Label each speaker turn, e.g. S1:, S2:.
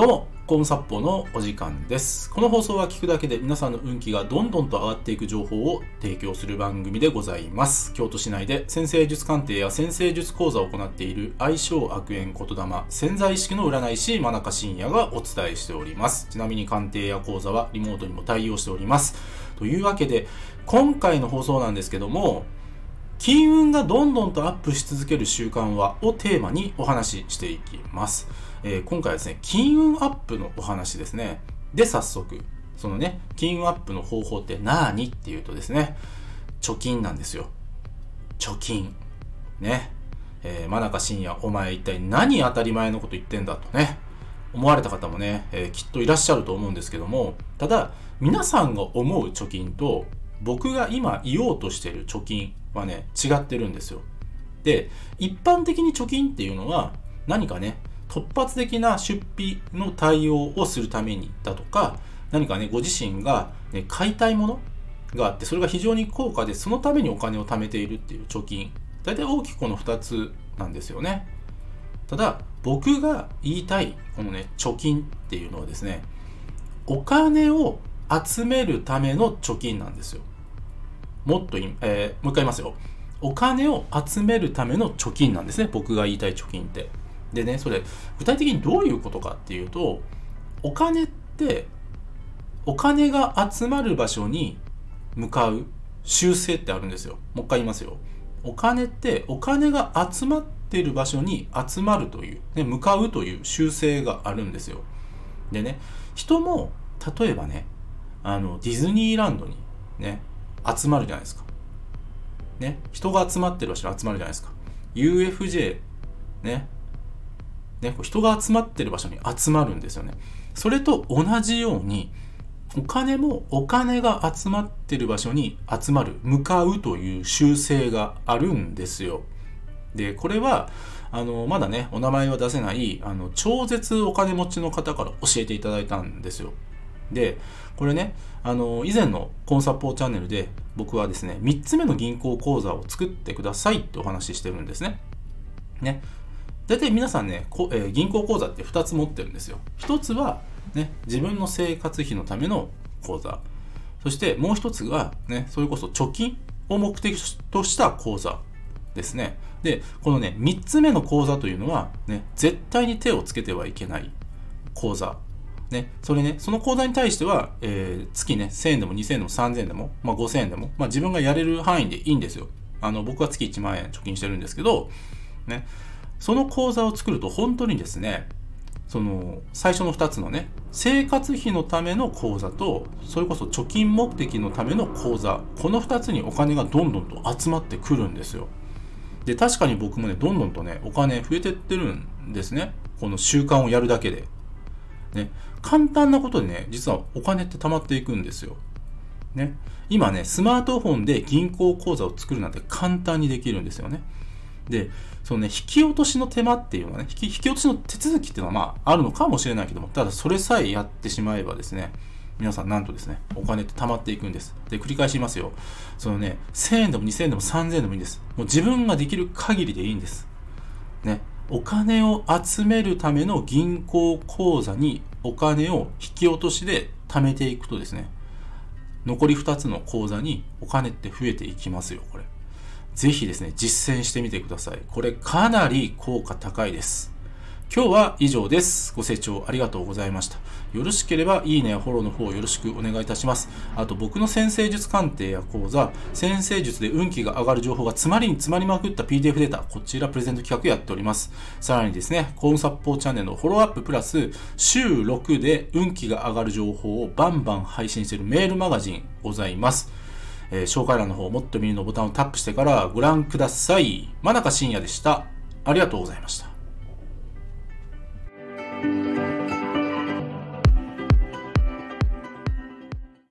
S1: どうも、コンサッポのお時間です。この放送は聞くだけで皆さんの運気がどんどんと上がっていく情報を提供する番組でございます。京都市内で先生術鑑定や先生術講座を行っている愛称悪縁言霊潜在意識の占い師真中信也がお伝えしております。ちなみに鑑定や講座はリモートにも対応しております。というわけで、今回の放送なんですけども、金運がどんどんとアップし続ける習慣はをテーマにお話ししていきます。えー今回はですね、金運アップのお話ですね。で、早速、そのね、金運アップの方法って何っていうとですね、貯金なんですよ。貯金。ね。えー、真中信也、お前一体何当たり前のこと言ってんだとね、思われた方もね、えーきっといらっしゃると思うんですけども、ただ、皆さんが思う貯金と、僕が今言おうとしている貯金はね、違ってるんですよ。で、一般的に貯金っていうのは、何かね、突発的な出費の対応をするためにだとか、何かね、ご自身が、ね、買いたいものがあって、それが非常に高価で、そのためにお金を貯めているっていう貯金。大体大きくこの2つなんですよね。ただ、僕が言いたい、このね、貯金っていうのはですね、お金を集めるための貯金なんですよ。もっとい、えーもう一回言いますよ。お金を集めるための貯金なんですね。僕が言いたい貯金って。でね、それ、具体的にどういうことかっていうと、お金って、お金が集まる場所に向かう習性ってあるんですよ。もう一回言いますよ。お金って、お金が集まってる場所に集まるという、ね、向かうという習性があるんですよ。でね、人も、例えばね、あの、ディズニーランドにね、集まるじゃないですか。ね、人が集まってる場所に集まるじゃないですか。UFJ、ね、ね、人が集まってる場所に集まるんですよね。それと同じように、お金もお金が集まってる場所に集まる、向かうという習性があるんですよ。で、これは、あの、まだね、お名前は出せない、あの、超絶お金持ちの方から教えていただいたんですよ。で、これね、あの、以前のコンサポーチャンネルで僕はですね、3つ目の銀行口座を作ってくださいってお話ししてるんですね。ね。大体皆さんね、こえー銀行口座って2つ持ってるんですよ。1つは、ね、自分の生活費のための口座。そしてもう1つが、ね、それこそ貯金を目的とした口座ですね。で、このね、3つ目の口座というのは、ね、絶対に手をつけてはいけない口座。ね、それね、その口座に対しては、えー月ね、1000円でも2000円でも3000円でも、まあ、5000円でも、まあ、自分がやれる範囲でいいんですよ。あの、僕は月1万円貯金してるんですけど、ね、その口座を作ると本当にですね、その最初の2つのね生活費のための口座とそれこそ貯金目的のための口座この2つにお金がどんどんと集まってくるんですよ。で確かに僕もねどんどんとねお金増えてってるんですね。この習慣をやるだけで。ね簡単なことでね実はお金って貯まっていくんですよね今ねスマートフォンで銀行口座を作るなんて簡単にできるんですよねで、そのね、引き落としの手間っていうのはね、引き引き落としの手続きっていうのはまああるのかもしれないけども、ただそれさえやってしまえばですね、皆さんなんとですね、お金って貯まっていくんです。で、繰り返しますよ。そのね、1000円でも2000円でも3000円でもいいんです。もう自分ができる限りでいいんです。ね、お金を集めるための銀行口座にお金を引き落としで貯めていくとですね、残り2つの口座にお金って増えていきますよ、これ。是非ですね、実践してみてください。これかなり効果高いです。今日は以上です。ご清聴ありがとうございました。よろしければいいねやフォローの方よろしくお願いいたします。あと僕の先生術鑑定や講座、先生術で運気が上がる情報が詰まりに詰まりまくった PDF データ、こちらプレゼント企画やっております。さらにですね、コーンサッポーチャンネルのフォローアッププラス、週6で運気が上がる情報をバンバン配信しているメールマガジンございます。えー紹介欄の方、もっと見るのボタンをタップしてからご覧ください。真中信也でした。ありがとうございました。